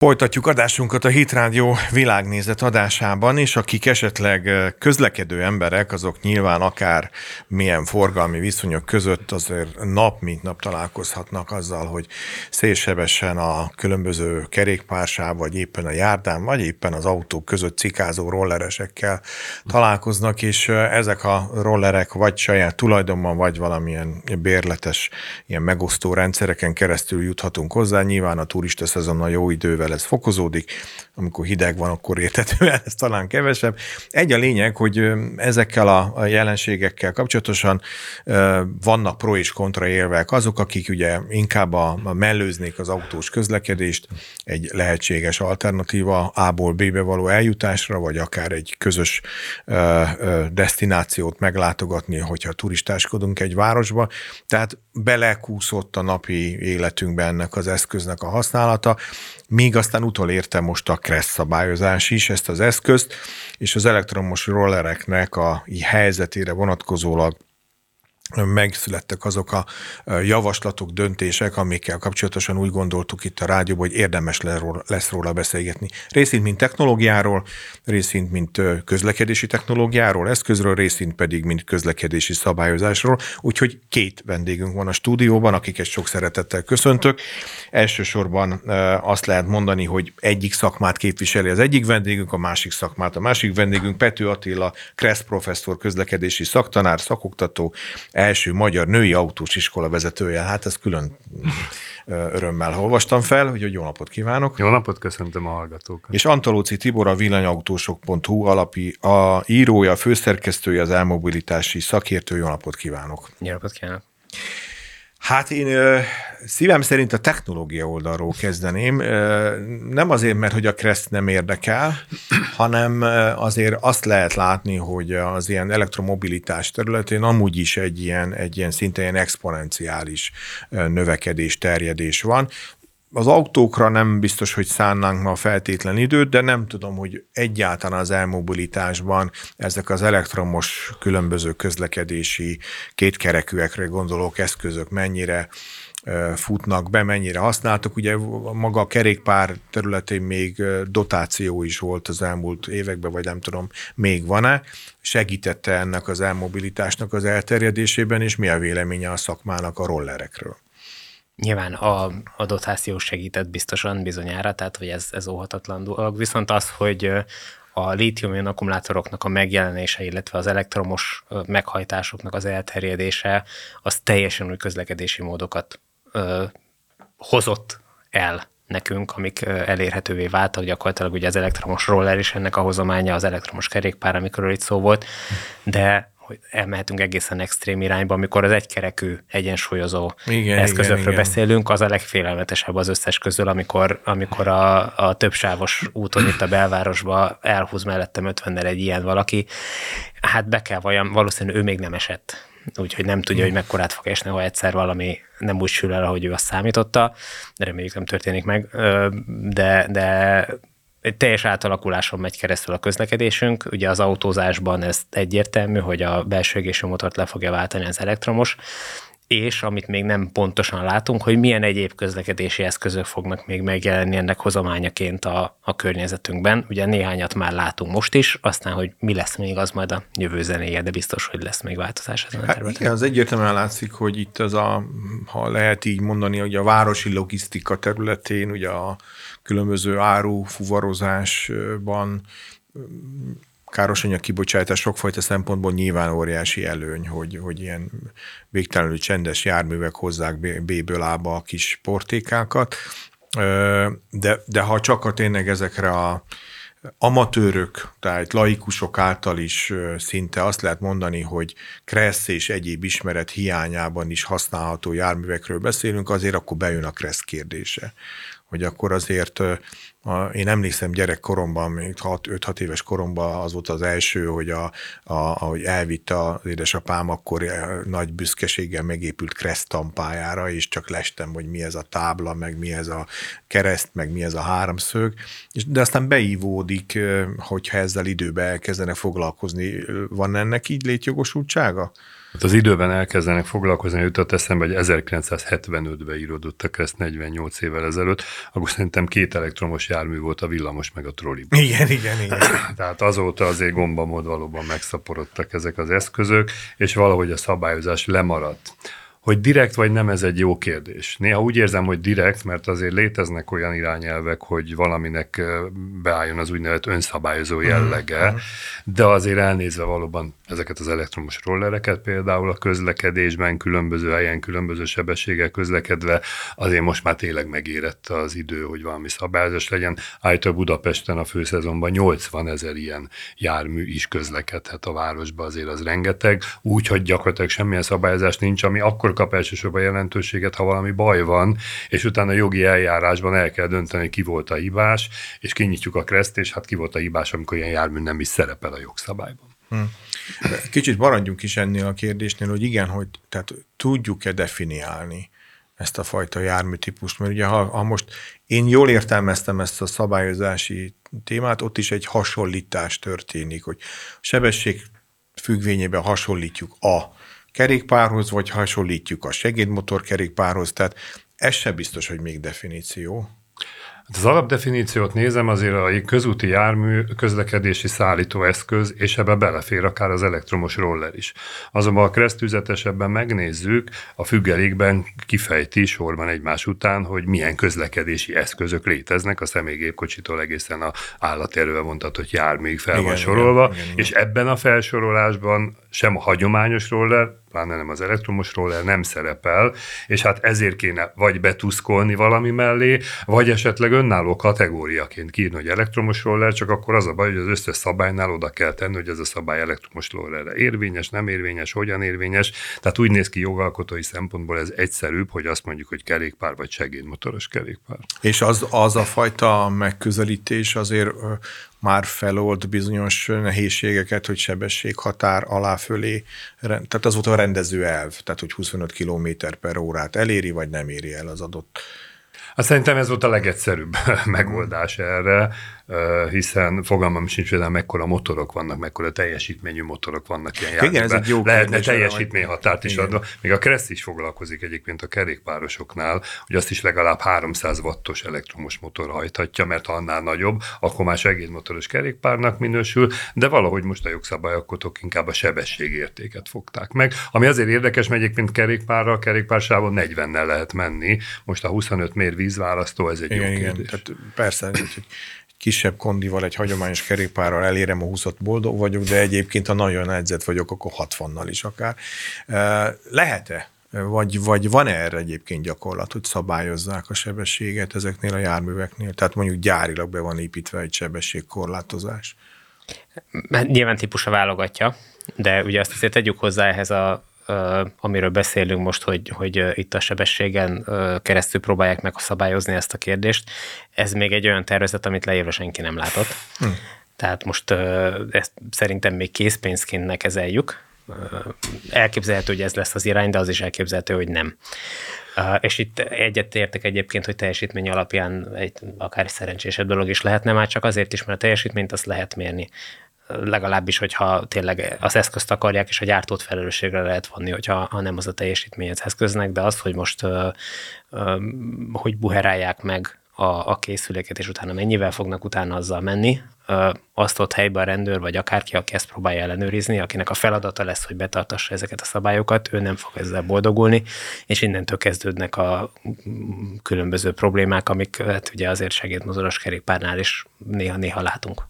Folytatjuk adásunkat a Hitrádió világnézet adásában, és akik esetleg közlekedő emberek, azok nyilván akár milyen forgalmi viszonyok között azért nap mint nap találkozhatnak azzal, hogy szélsebesen a különböző kerékpársáv, vagy éppen a járdán, vagy éppen az autók között cikázó rolleresekkel találkoznak, és ezek a rollerek vagy saját tulajdonban, vagy valamilyen bérletes, ilyen megosztó rendszereken keresztül juthatunk hozzá. Nyilván a turista szezon a jó idővel ez fokozódik, amikor hideg van, akkor értetően ez talán kevesebb. Egy a lényeg, hogy ezekkel a jelenségekkel kapcsolatosan vannak pro és kontra érvek. Azok, akik ugye inkább a, a mellőznék az autós közlekedést, egy lehetséges alternatíva A-ból B-be való eljutásra, vagy akár egy közös destinációt meglátogatni, hogyha turistáskodunk egy városba. Tehát belekúszott a napi életünkbe ennek az eszköznek a használata míg aztán utolérte most a Kressz szabályozás is ezt az eszközt, és az elektromos rollereknek a helyzetére vonatkozólag megszülettek azok a javaslatok, döntések, amikkel kapcsolatosan úgy gondoltuk itt a rádióban, hogy érdemes lesz róla beszélgetni. Részint, mint technológiáról, részint, mint közlekedési technológiáról, eszközről, részint pedig, mint közlekedési szabályozásról. Úgyhogy két vendégünk van a stúdióban, akiket sok szeretettel köszöntök. Elsősorban azt lehet mondani, hogy egyik szakmát képviseli az egyik vendégünk, a másik szakmát a másik vendégünk, Pető Attila, Kressz professzor, közlekedési szaktanár, szakoktató, első magyar női autós iskola vezetője. Hát ez külön örömmel olvastam fel, hogy jó napot kívánok. Jó napot, köszöntöm a hallgatókat. És Antalóci Tibor a villanyautósok.hu alapi a írója, főszerkesztője, az elmobilitási szakértő. Jó napot kívánok. Jó napot kívánok. Hát én ö, szívem szerint a technológia oldalról kezdeném. Nem azért, mert hogy a Kreszt nem érdekel, hanem azért azt lehet látni, hogy az ilyen elektromobilitás területén amúgy is egy ilyen, egy ilyen szinte ilyen exponenciális növekedés, terjedés van az autókra nem biztos, hogy szánnánk ma feltétlen időt, de nem tudom, hogy egyáltalán az elmobilitásban ezek az elektromos különböző közlekedési kétkerekűekre gondolók eszközök mennyire futnak be, mennyire használtak. Ugye maga a kerékpár területén még dotáció is volt az elmúlt években, vagy nem tudom, még van-e. Segítette ennek az elmobilitásnak az elterjedésében, és mi a véleménye a szakmának a rollerekről? Nyilván a, a dotáció segített biztosan bizonyára, tehát hogy ez, ez óhatatlan dolog. Viszont az, hogy a lítium akkumulátoroknak a megjelenése, illetve az elektromos meghajtásoknak az elterjedése, az teljesen új közlekedési módokat ö, hozott el nekünk, amik elérhetővé váltak, gyakorlatilag ugye az elektromos roller is ennek a hozománya, az elektromos kerékpár, amikor itt szó volt, de hogy elmehetünk egészen extrém irányba, amikor az egykerekű egyensúlyozó igen, eszközökről igen, beszélünk, az a legfélelmetesebb az összes közül, amikor, amikor a, a többsávos úton itt a belvárosba elhúz mellettem 50 egy ilyen valaki, hát be kell valljam, valószínűleg ő még nem esett. Úgyhogy nem tudja, hogy mekkorát fog esni, ha egyszer valami nem úgy sül el, ahogy ő azt számította, de reméljük nem történik meg, de, de egy teljes átalakuláson megy keresztül a közlekedésünk. Ugye az autózásban ez egyértelmű, hogy a belső égésű motort le fogja váltani az elektromos, és amit még nem pontosan látunk, hogy milyen egyéb közlekedési eszközök fognak még megjelenni ennek hozományaként a, a környezetünkben. Ugye néhányat már látunk most is, aztán, hogy mi lesz még, az majd a jövő zenéje, de biztos, hogy lesz még változás ezen a hát területen. Igen, az egyértelműen látszik, hogy itt az a, ha lehet így mondani, hogy a városi logisztika területén, ugye a különböző áru fuvarozásban károsanyag kibocsátás sokfajta szempontból nyilván óriási előny, hogy, hogy ilyen végtelenül csendes járművek hozzák B-ből a kis portékákat, de, de ha csak a tényleg ezekre a amatőrök, tehát laikusok által is szinte azt lehet mondani, hogy kressz és egyéb ismeret hiányában is használható járművekről beszélünk, azért akkor bejön a kressz kérdése hogy akkor azért a, én emlékszem gyerekkoromban, még 5-6 éves koromban az volt az első, hogy a, a, ahogy elvitte az édesapám, akkor nagy büszkeséggel megépült kresztampájára, és csak lestem, hogy mi ez a tábla, meg mi ez a kereszt, meg mi ez a háromszög, de aztán beívódik, hogyha ezzel időben elkezdene foglalkozni. Van ennek így létjogosultsága? Hát az időben elkezdenek foglalkozni, jutott eszembe, hogy 1975-ben íródott a Kreszt 48 évvel ezelőtt. akkor szerintem két elektromos jármű volt a villamos meg a trolli. Igen, igen, igen. Tehát azóta azért gombamód valóban megszaporodtak ezek az eszközök, és valahogy a szabályozás lemaradt. Hogy direkt vagy nem, ez egy jó kérdés. Néha úgy érzem, hogy direkt, mert azért léteznek olyan irányelvek, hogy valaminek beálljon az úgynevezett önszabályozó mhm, jellege, uh-huh. de azért elnézve valóban ezeket az elektromos rollereket például a közlekedésben, különböző helyen, különböző sebességgel közlekedve, azért most már tényleg megérett az idő, hogy valami szabályozás legyen. Állítólag Budapesten a főszezonban 80 ezer ilyen jármű is közlekedhet a városba, azért az rengeteg, úgyhogy gyakorlatilag semmilyen szabályozás nincs, ami akkor kap elsősorban jelentőséget, ha valami baj van, és utána jogi eljárásban el kell dönteni, ki volt a hibás, és kinyitjuk a kreszt, és hát ki volt a hibás, amikor ilyen jármű nem is szerepel a jogszabályban. Hmm. Kicsit maradjunk is ennél a kérdésnél, hogy igen, hogy tehát tudjuk-e definiálni ezt a fajta járműtípust, mert ugye ha, ha most én jól értelmeztem ezt a szabályozási témát, ott is egy hasonlítás történik, hogy sebesség függvényében hasonlítjuk a kerékpárhoz, vagy hasonlítjuk a segédmotor kerékpárhoz, tehát ez se biztos, hogy még definíció. Hát az alapdefiníciót nézem, azért a közúti jármű közlekedési szállítóeszköz, és ebbe belefér akár az elektromos roller is. Azonban a keresztüzetesebben megnézzük, a függelékben kifejti sorban egymás után, hogy milyen közlekedési eszközök léteznek a személygépkocsitól egészen a állatérővel vontatott járműig fel igen, van sorolva, igen, igen, igen. és ebben a felsorolásban sem a hagyományos roller, pláne nem az elektromos roller nem szerepel, és hát ezért kéne vagy betuszkolni valami mellé, vagy esetleg önálló kategóriaként kiírni, hogy elektromos roller, csak akkor az a baj, hogy az összes szabálynál oda kell tenni, hogy ez a szabály elektromos rollerre érvényes, nem érvényes, hogyan érvényes. Tehát úgy néz ki jogalkotói szempontból ez egyszerűbb, hogy azt mondjuk, hogy kerékpár vagy segédmotoros kerékpár. És az, az a fajta megközelítés azért már felold bizonyos nehézségeket, hogy sebességhatár alá fölé, tehát az volt a rendező elv, tehát hogy 25 km per órát eléri, vagy nem éri el az adott. Hát szerintem ez volt a legegyszerűbb megoldás erre hiszen fogalmam sincs például mekkora motorok vannak, mekkora teljesítményű motorok vannak ilyen Igen, ez egy jó Lehetne teljesítményhatárt is adva. Még a Kressz is foglalkozik egyébként a kerékpárosoknál, hogy azt is legalább 300 wattos elektromos motor hajthatja, mert ha annál nagyobb, akkor már segédmotoros kerékpárnak minősül, de valahogy most a jogszabályalkotók inkább a sebességértéket fogták meg. Ami azért érdekes, mert egyébként kerékpárral, kerékpársávon 40-nel lehet menni, most a 25 mér vízválasztó, ez egy igen, jó kérdés. Igen, tehát persze, kisebb kondival, egy hagyományos kerékpárral elérem a 20 boldog vagyok, de egyébként ha nagyon edzett vagyok, akkor 60-nal is akár. Lehet-e vagy, vagy van-e erre egyébként gyakorlat, hogy szabályozzák a sebességet ezeknél a járműveknél? Tehát mondjuk gyárilag be van építve egy sebességkorlátozás? Nyilván típusa válogatja, de ugye azt azért tegyük hozzá ehhez a amiről beszélünk most, hogy, hogy itt a sebességen keresztül próbálják meg szabályozni ezt a kérdést, ez még egy olyan tervezet, amit leírva senki nem látott. Hm. Tehát most ezt szerintem még készpénzként ne kezeljük. Elképzelhető, hogy ez lesz az irány, de az is elképzelhető, hogy nem. És itt egyet értek egyébként, hogy teljesítmény alapján egy akár szerencsésebb dolog is lehetne, már csak azért is, mert a teljesítményt azt lehet mérni legalábbis, hogyha tényleg az eszközt akarják, és a gyártót felelősségre lehet vonni, hogyha ha nem az a teljesítmény az eszköznek, de az, hogy most hogy buherálják meg a, a készüléket, és utána mennyivel fognak utána azzal menni, azt ott helyben a rendőr, vagy akárki, aki ezt próbálja ellenőrizni, akinek a feladata lesz, hogy betartassa ezeket a szabályokat, ő nem fog ezzel boldogulni, és innentől kezdődnek a különböző problémák, amiket ugye azért segédmozoros kerékpárnál is néha-néha látunk.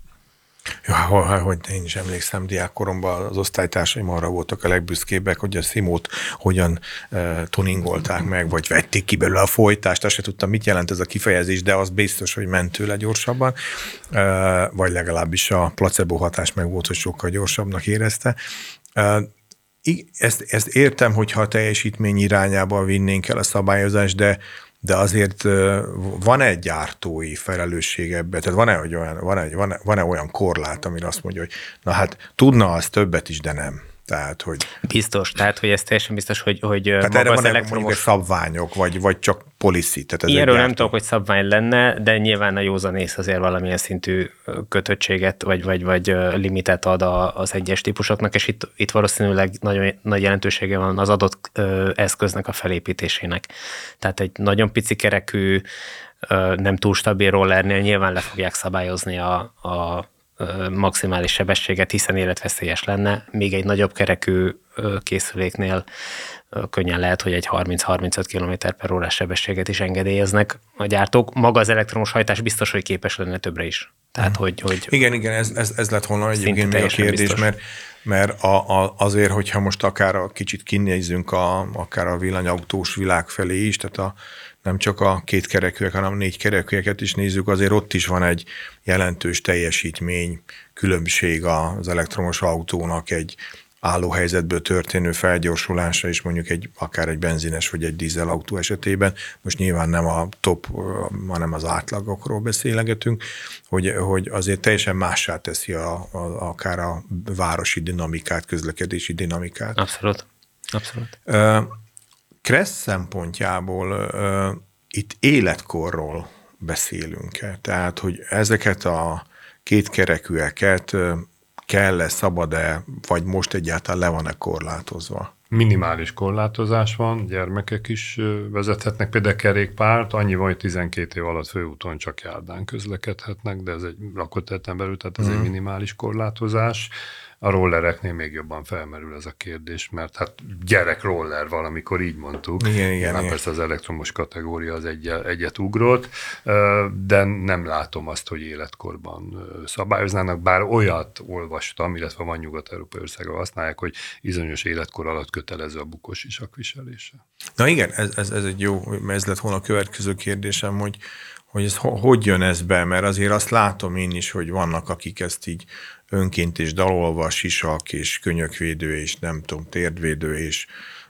Ja, hogy én is emlékszem, diákkoromban az osztálytársaim arra voltak a legbüszkébbek, hogy a Simót hogyan uh, tuningolták meg, vagy vették ki belőle a folytást, azt se tudtam, mit jelent ez a kifejezés, de az biztos, hogy ment tőle gyorsabban, uh, vagy legalábbis a placebo hatás meg volt, hogy sokkal gyorsabbnak érezte. Uh, ezt, ezt értem, hogyha a teljesítmény irányába vinnénk el a szabályozást, de de azért van egy gyártói felelősség ebbe, tehát van-e, olyan, van-e, van-e, van-e olyan korlát, amire azt mondja, hogy na hát tudna az többet is, de nem. Tehát, hogy... Biztos, tehát, hogy ez teljesen biztos, hogy, hogy tehát erre van elektromos... szabványok, vagy, vagy csak policy. Tehát ez Ilyenről nem tudok, hogy szabvány lenne, de nyilván a józanész azért valamilyen szintű kötöttséget, vagy, vagy, vagy limitet ad az egyes típusoknak, és itt, itt valószínűleg nagyon nagy jelentősége van az adott eszköznek a felépítésének. Tehát egy nagyon pici kerekű, nem túl stabil rollernél nyilván le fogják szabályozni a, a maximális sebességet, hiszen életveszélyes lenne. Még egy nagyobb kerekű készüléknél könnyen lehet, hogy egy 30-35 km per órás sebességet is engedélyeznek a gyártók. Maga az elektromos hajtás biztos, hogy képes lenne többre is. Tehát, hmm. hogy, hogy igen, igen, ez, ez, ez lett volna egyébként még a kérdés, biztos. mert mert a, a, azért, hogyha most akár a kicsit kinézzünk a, akár a villanyautós világ felé is, tehát a, nem csak a két kerekűek, hanem a négy kerekűeket is nézzük, azért ott is van egy jelentős teljesítmény különbség az elektromos autónak egy állóhelyzetből történő felgyorsulása is mondjuk egy, akár egy benzines vagy egy dízel autó esetében, most nyilván nem a top, hanem az átlagokról beszélegetünk, hogy, hogy azért teljesen mássá teszi a, a, akár a városi dinamikát, közlekedési dinamikát. Abszolút. Abszolút. Kressz szempontjából uh, itt életkorról beszélünk-e? Tehát, hogy ezeket a kétkerekűeket kell-e, szabad-e, vagy most egyáltalán le van-e korlátozva? Minimális korlátozás van, gyermekek is vezethetnek például kerékpárt, annyi van, hogy 12 év alatt főúton csak járdán közlekedhetnek, de ez egy lakott belül, tehát ez mm. egy mhm. minimális korlátozás a rollereknél még jobban felmerül ez a kérdés, mert hát gyerek roller valamikor így mondtuk. Igen, igen, igen. Persze az elektromos kategória az egy, egyet ugrott, de nem látom azt, hogy életkorban szabályoznának, bár olyat olvastam, illetve van nyugat-európai országban használják, hogy bizonyos életkor alatt kötelező a bukós isak viselése. Na igen, ez, ez, ez egy jó, ez lett volna a következő kérdésem, hogy, hogy ez hogy jön ez be, mert azért azt látom én is, hogy vannak, akik ezt így önként is dalolva, sisak és könyökvédő és nem tudom, térdvédő és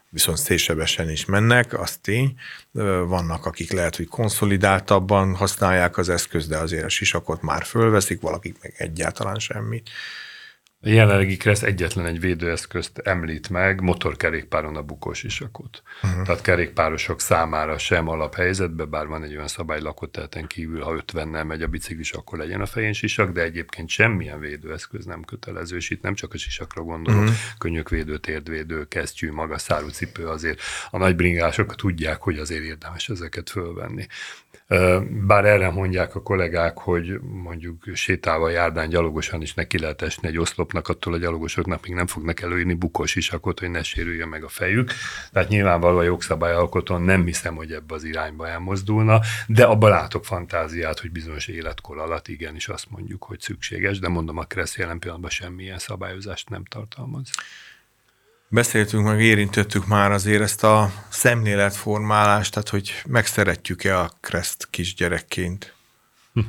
viszont szélsebesen is mennek, az tény. Vannak, akik lehet, hogy konszolidáltabban használják az eszközt, de azért a sisakot már fölveszik, valakik meg egyáltalán semmit. A jelenlegi kereszt egyetlen egy védőeszközt említ meg, motorkerékpáron a bukós isakot. Uh-huh. Tehát kerékpárosok számára sem alaphelyzetben, bár van egy olyan szabály lakótelten kívül, ha 50-nel megy a biciklis, akkor legyen a fején sisak, de egyébként semmilyen védőeszköz nem kötelező, és itt nem csak a sisakra gondolok, uh-huh. könyökvédő, térdvédő, kesztyű, magas szárú cipő, azért a nagy bringások tudják, hogy azért érdemes ezeket fölvenni. Bár erre mondják a kollégák, hogy mondjuk sétálva járdán gyalogosan is neki lehet esni egy oszlopnak, attól a gyalogosoknak még nem fognak előírni bukós isakot, hogy ne sérüljön meg a fejük. Tehát nyilvánvalóan a jogszabályalkotón nem hiszem, hogy ebbe az irányba elmozdulna, de abban látok fantáziát, hogy bizonyos életkor alatt igenis azt mondjuk, hogy szükséges, de mondom, a Kressz jelen pillanatban semmilyen szabályozást nem tartalmaz. Beszéltünk, meg érintettük már azért ezt a szemléletformálást, tehát hogy megszeretjük-e a Kreszt kisgyerekként.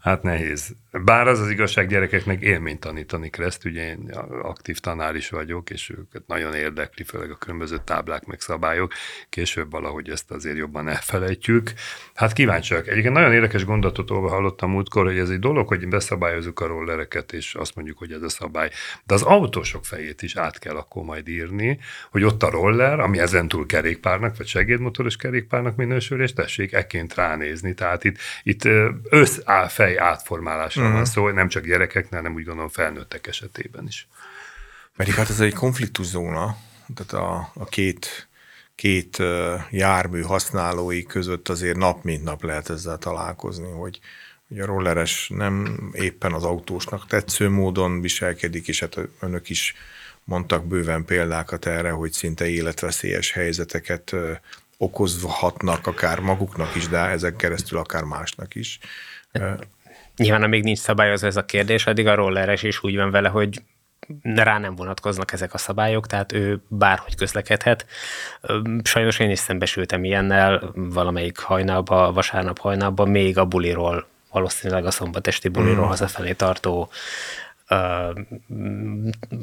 Hát nehéz. Bár az az igazság gyerekeknek élményt tanítani Kreszt, ugye én aktív tanár is vagyok, és őket nagyon érdekli, főleg a különböző táblák meg szabályok. Később valahogy ezt azért jobban elfelejtjük. Hát kíváncsiak. Egyébként nagyon érdekes gondatot hallottam múltkor, hogy ez egy dolog, hogy beszabályozunk a rollereket, és azt mondjuk, hogy ez a szabály. De az autósok fejét is át kell akkor majd írni, hogy ott a roller, ami ezentúl kerékpárnak, vagy segédmotoros kerékpárnak minősül, és tessék ekként ránézni. Tehát itt, itt össz fej átformálás mm. van szó, nem csak gyerekeknél, hanem úgy gondolom felnőttek esetében is. Pedig hát ez egy konfliktuszóna, tehát a, a két, két jármű használói között azért nap mint nap lehet ezzel találkozni, hogy, hogy a rolleres nem éppen az autósnak tetsző módon viselkedik, és hát önök is mondtak bőven példákat erre, hogy szinte életveszélyes helyzeteket okozhatnak akár maguknak is, de ezek keresztül akár másnak is. Nyilván, amíg nincs szabályozva ez a kérdés, addig a rolleres is úgy van vele, hogy rá nem vonatkoznak ezek a szabályok, tehát ő bárhogy közlekedhet. Sajnos én is szembesültem ilyennel valamelyik hajnalba, vasárnap hajnalban, még a buliról, valószínűleg a szombatesti buliról mm. hazafelé tartó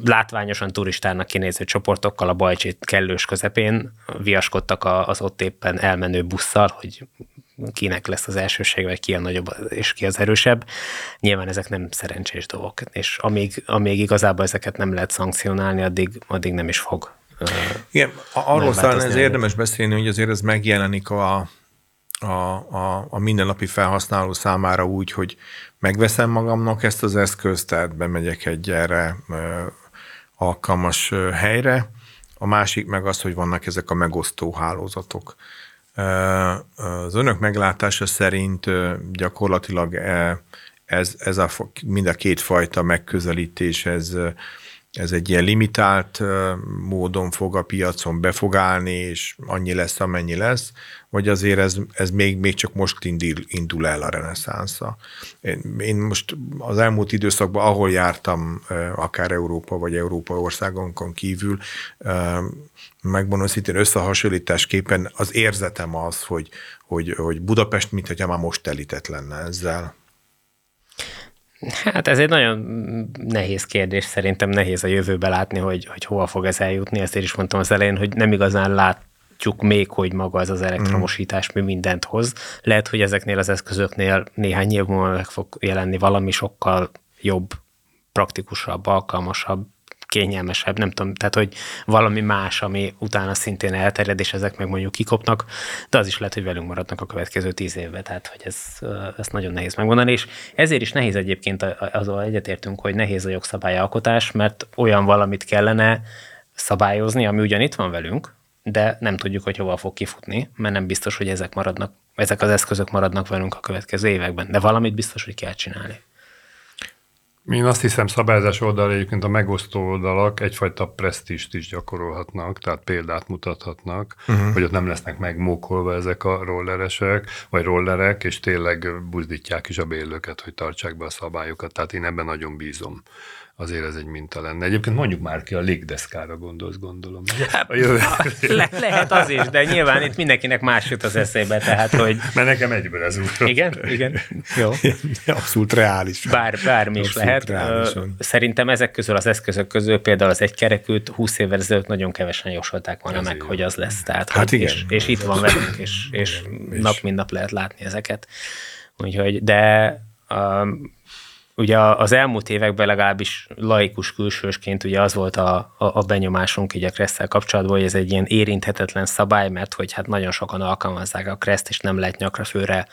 látványosan turistának kinéző csoportokkal a Bajcsit kellős közepén viaskodtak az ott éppen elmenő busszal, hogy kinek lesz az elsőség, vagy ki a nagyobb és ki az erősebb. Nyilván ezek nem szerencsés dolgok, és amíg, amíg igazából ezeket nem lehet szankcionálni, addig, addig nem is fog igen, arról talán ez érdemes beszélni, hogy azért ez megjelenik a, a, a, a mindennapi felhasználó számára úgy, hogy megveszem magamnak ezt az eszközt, tehát bemegyek egy erre alkalmas helyre, a másik meg az, hogy vannak ezek a megosztó hálózatok. Az önök meglátása szerint gyakorlatilag ez, ez a, mind a két fajta megközelítés, ez ez egy ilyen limitált módon fog a piacon befogálni, és annyi lesz, amennyi lesz, vagy azért ez, ez még, még csak most indul, indul el a reneszánsza. Én, én most az elmúlt időszakban, ahol jártam, akár Európa vagy Európa országonkon kívül, megmondom szintén összehasonlításképpen az érzetem az, hogy, hogy, hogy Budapest, mint hogyha már most telített lenne ezzel. Hát ez egy nagyon nehéz kérdés, szerintem nehéz a jövőbe látni, hogy, hogy hova fog ez eljutni. Én is mondtam az elején, hogy nem igazán látjuk még, hogy maga ez az elektromosítás mi mindent hoz. Lehet, hogy ezeknél az eszközöknél néhány év múlva meg fog jelenni valami sokkal jobb, praktikusabb, alkalmasabb, kényelmesebb, nem tudom, tehát hogy valami más, ami utána szintén elterjed, és ezek meg mondjuk kikopnak, de az is lehet, hogy velünk maradnak a következő tíz évben, tehát hogy ez, ezt nagyon nehéz megmondani, és ezért is nehéz egyébként, azon egyetértünk, hogy nehéz a jogszabályalkotás, mert olyan valamit kellene szabályozni, ami ugyan itt van velünk, de nem tudjuk, hogy hova fog kifutni, mert nem biztos, hogy ezek maradnak, ezek az eszközök maradnak velünk a következő években, de valamit biztos, hogy kell csinálni. Én azt hiszem szabályozás oldal egyébként a megosztó oldalak egyfajta presztist is gyakorolhatnak, tehát példát mutathatnak, uh-huh. hogy ott nem lesznek megmókolva ezek a rolleresek, vagy rollerek, és tényleg buzdítják is a bérlőket, hogy tartsák be a szabályokat. Tehát én ebben nagyon bízom azért ez egy minta lenne. Egyébként mondjuk már ki a légdeszkára gondolsz, gondolom. Hát, a jövő. Le, lehet az is, de nyilván itt mindenkinek más jut az eszébe, tehát hogy... Mert nekem egyből ez úgy. Igen, igen, jó. Abszolút reális. Bár, bármi is lehet. Reálisan. Szerintem ezek közül az eszközök közül például az egy kerekült 20 évvel ezelőtt nagyon kevesen jósolták volna ez meg, jó. hogy az lesz. Tehát, hát igen. És, és itt van velünk, és, és, és nap mint nap lehet látni ezeket. Úgyhogy, de um, ugye az elmúlt években legalábbis laikus külsősként ugye az volt a, a, a benyomásunk így a Kresszel kapcsolatban, hogy ez egy ilyen érinthetetlen szabály, mert hogy hát nagyon sokan alkalmazzák a Kreszt, és nem lehet nyakra főre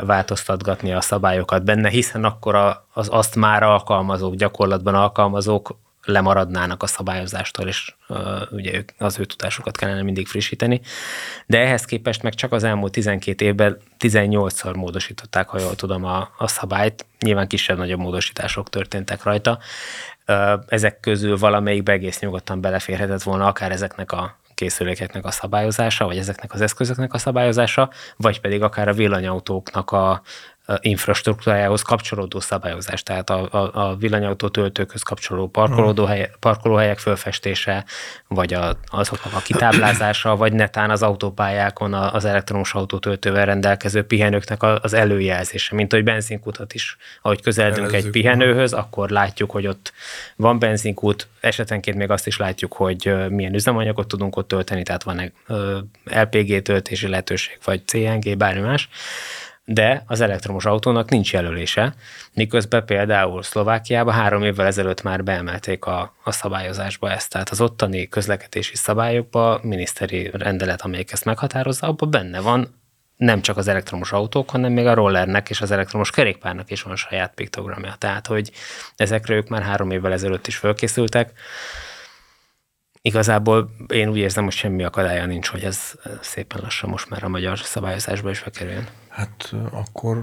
változtatgatni a szabályokat benne, hiszen akkor az azt már alkalmazók, gyakorlatban alkalmazók lemaradnának a szabályozástól, és uh, ugye ők, az ő tudásukat kellene mindig frissíteni. De ehhez képest meg csak az elmúlt 12 évben 18-szor módosították, ha jól tudom, a, a szabályt. Nyilván kisebb-nagyobb módosítások történtek rajta. Uh, ezek közül valamelyik egész nyugodtan beleférhetett volna akár ezeknek a készülékeknek a szabályozása, vagy ezeknek az eszközöknek a szabályozása, vagy pedig akár a villanyautóknak a infrastruktúrájához kapcsolódó szabályozás, tehát a, a, a villanyautó töltőkhöz kapcsolódó parkolóhely, parkolóhelyek fölfestése, vagy a, azoknak a kitáblázása, vagy netán az autópályákon az elektromos autótöltővel rendelkező pihenőknek az előjelzése, mint hogy benzinkutat is, ahogy közeledünk egy pihenőhöz, akkor látjuk, hogy ott van benzinkút, esetenként még azt is látjuk, hogy milyen üzemanyagot tudunk ott tölteni, tehát van LPG töltési lehetőség, vagy CNG, bármi más de az elektromos autónak nincs jelölése, miközben például Szlovákiában három évvel ezelőtt már beemelték a, a szabályozásba ezt. Tehát az ottani közlekedési szabályokba, miniszteri rendelet, amelyik ezt meghatározza, abban benne van nem csak az elektromos autók, hanem még a rollernek és az elektromos kerékpárnak is van saját piktogramja. Tehát, hogy ezekre ők már három évvel ezelőtt is fölkészültek, igazából én úgy érzem, hogy semmi akadálya nincs, hogy ez szépen lassan most már a magyar szabályozásba is bekerüljön. Hát akkor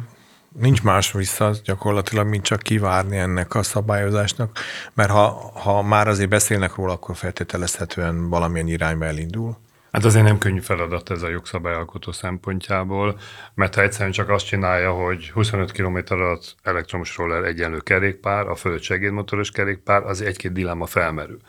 nincs más vissza gyakorlatilag, mint csak kivárni ennek a szabályozásnak, mert ha, ha már azért beszélnek róla, akkor feltételezhetően valamilyen irányba elindul. Hát azért nem könnyű feladat ez a jogszabályalkotó szempontjából, mert ha egyszerűen csak azt csinálja, hogy 25 km alatt elektromos roller egyenlő kerékpár, a fölött segédmotoros kerékpár, az egy-két dilemma felmerül.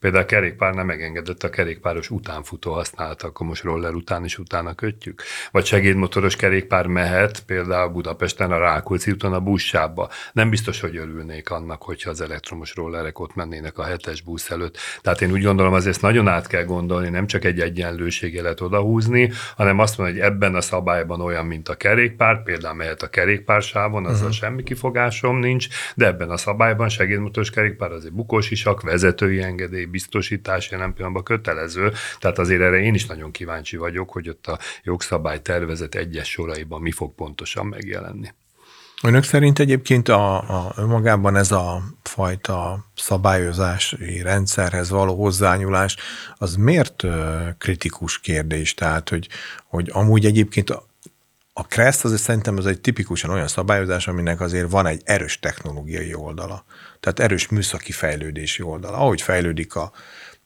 Például a kerékpár nem megengedett a kerékpáros utánfutó használata, akkor most roller után is utána kötjük. Vagy segédmotoros kerékpár mehet például Budapesten a Rákóczi úton a buszsába. Nem biztos, hogy örülnék annak, hogyha az elektromos rollerek ott mennének a hetes busz előtt. Tehát én úgy gondolom, azért nagyon át kell gondolni, nem csak egy egyen egyenlőségjelet odahúzni, hanem azt mondani, hogy ebben a szabályban olyan, mint a kerékpár, például mehet a kerékpársávon, azzal uh-huh. semmi kifogásom nincs, de ebben a szabályban segédmotors kerékpár azért bukós isak, vezetői engedély, biztosítás jelen pillanatban kötelező, tehát azért erre én is nagyon kíváncsi vagyok, hogy ott a jogszabály tervezet egyes soraiban mi fog pontosan megjelenni. Önök szerint egyébként a, a önmagában ez a fajta szabályozási rendszerhez való hozzányúlás, az miért kritikus kérdés? Tehát, hogy, hogy amúgy egyébként a, a KRESZ az szerintem az egy tipikusan olyan szabályozás, aminek azért van egy erős technológiai oldala. Tehát erős műszaki fejlődési oldala. Ahogy fejlődik a,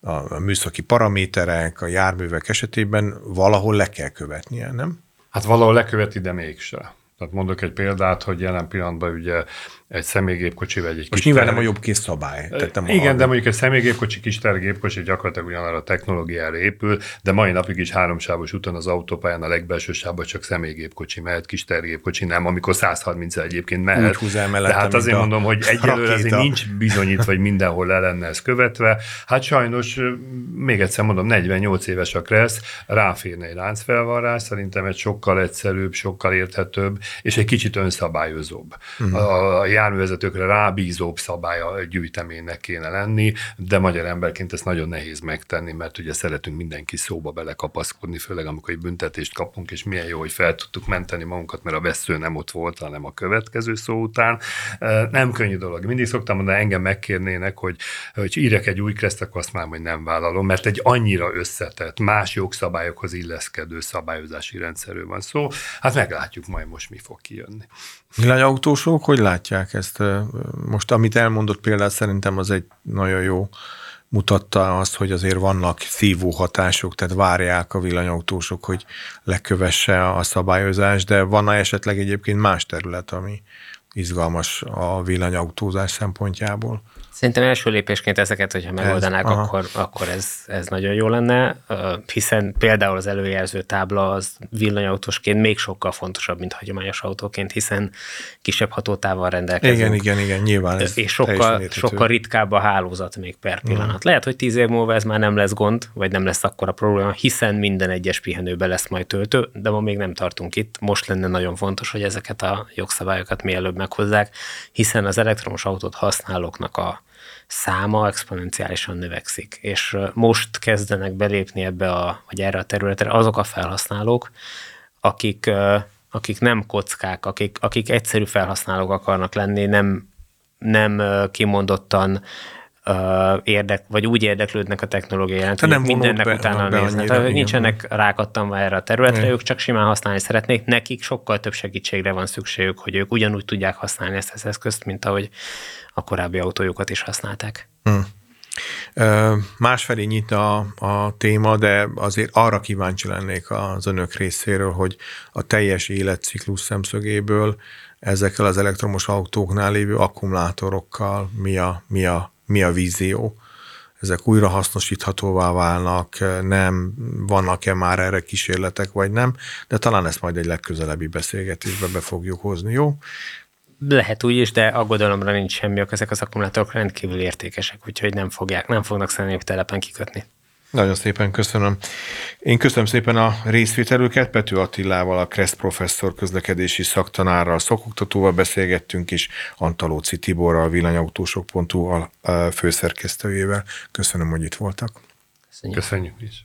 a műszaki paraméterek, a járművek esetében valahol le kell követnie, nem? Hát valahol leköveti, de mégse. Tehát mondok egy példát, hogy jelen pillanatban ugye egy személygépkocsi vagy egy Most nyilván nem a jobb kis szabály. Tehát nem Igen, de mondjuk egy személygépkocsi, kis tergépkocsi gyakorlatilag ugyanarra a technológiára épül, de mai napig is háromsávos úton az autópályán a legbelső sávban csak személygépkocsi mehet, kis tergépkocsi nem, amikor 130 egyébként mehet. Úgy de hát azért mondom, hogy egyelőre azért nincs bizonyítva, hogy mindenhol le lenne ez követve. Hát sajnos, még egyszer mondom, 48 éves a Kressz, ráférne egy láncfelvarrás, szerintem egy sokkal egyszerűbb, sokkal érthetőbb, és egy kicsit önszabályozóbb. Uh-huh. A, a járművezetőkre rábízóbb szabálya gyűjteménynek kéne lenni, de magyar emberként ezt nagyon nehéz megtenni, mert ugye szeretünk mindenki szóba belekapaszkodni, főleg amikor egy büntetést kapunk, és milyen jó, hogy fel tudtuk menteni magunkat, mert a vesző nem ott volt, hanem a következő szó után. Nem könnyű dolog. Mindig szoktam mondani, engem megkérnének, hogy, hogy írjak egy új kreszt, akkor azt már, hogy nem vállalom, mert egy annyira összetett, más jogszabályokhoz illeszkedő szabályozási rendszerről van szó. Hát meglátjuk majd most, mi fog kijönni. Villanyautósok, hogy látják ezt? Most, amit elmondott például, szerintem az egy nagyon jó mutatta azt, hogy azért vannak szívó hatások, tehát várják a villanyautósok, hogy lekövesse a szabályozás, de van esetleg egyébként más terület, ami izgalmas a villanyautózás szempontjából? Szerintem első lépésként ezeket, hogyha megoldanák, ez, akkor, akkor ez, ez nagyon jó lenne, hiszen például az előjelző tábla az villanyautosként még sokkal fontosabb, mint hagyományos autóként, hiszen kisebb hatótával rendelkezünk. Igen, igen, igen, nyilván. Ez és sokkal, sokkal ritkább a hálózat még per pillanat. Uh-huh. Lehet, hogy tíz év múlva ez már nem lesz gond, vagy nem lesz akkora probléma, hiszen minden egyes pihenőben lesz majd töltő, de ma még nem tartunk itt. Most lenne nagyon fontos, hogy ezeket a jogszabályokat mielőbb meghozzák, hiszen az elektromos autót használóknak a száma exponenciálisan növekszik, és most kezdenek belépni ebbe a, vagy erre a területre azok a felhasználók, akik, akik nem kockák, akik, akik egyszerű felhasználók akarnak lenni, nem, nem kimondottan érdek, vagy úgy érdeklődnek a technológiai jelent, hogy mindennek be, utána be néznek. Tehát, nincsenek rákattanva erre a területre, mm. ők csak simán használni szeretnék, nekik sokkal több segítségre van szükségük, hogy ők ugyanúgy tudják használni ezt az eszközt, mint ahogy a korábbi autójukat is használták. Hmm. Másfelé nyit a, a téma, de azért arra kíváncsi lennék az önök részéről, hogy a teljes életciklus szemszögéből ezekkel az elektromos autóknál lévő akkumulátorokkal mi a, mi a, mi a vízió? Ezek újra hasznosíthatóvá válnak, nem, vannak-e már erre kísérletek, vagy nem, de talán ezt majd egy legközelebbi beszélgetésbe be fogjuk hozni, jó? Lehet úgy is, de aggodalomra nincs semmi, ezek az akkumulátorok rendkívül értékesek, úgyhogy nem fogják, nem fognak telepen kikötni. Nagyon szépen köszönöm. Én köszönöm szépen a részvételüket. Pető Attilával, a Kreszt professzor közlekedési szaktanárral, szakoktatóval beszélgettünk, és Antalóci Tiborral, a villanyautósok.hu a főszerkesztőjével. Köszönöm, hogy itt voltak. Köszönjük. Köszönjük is.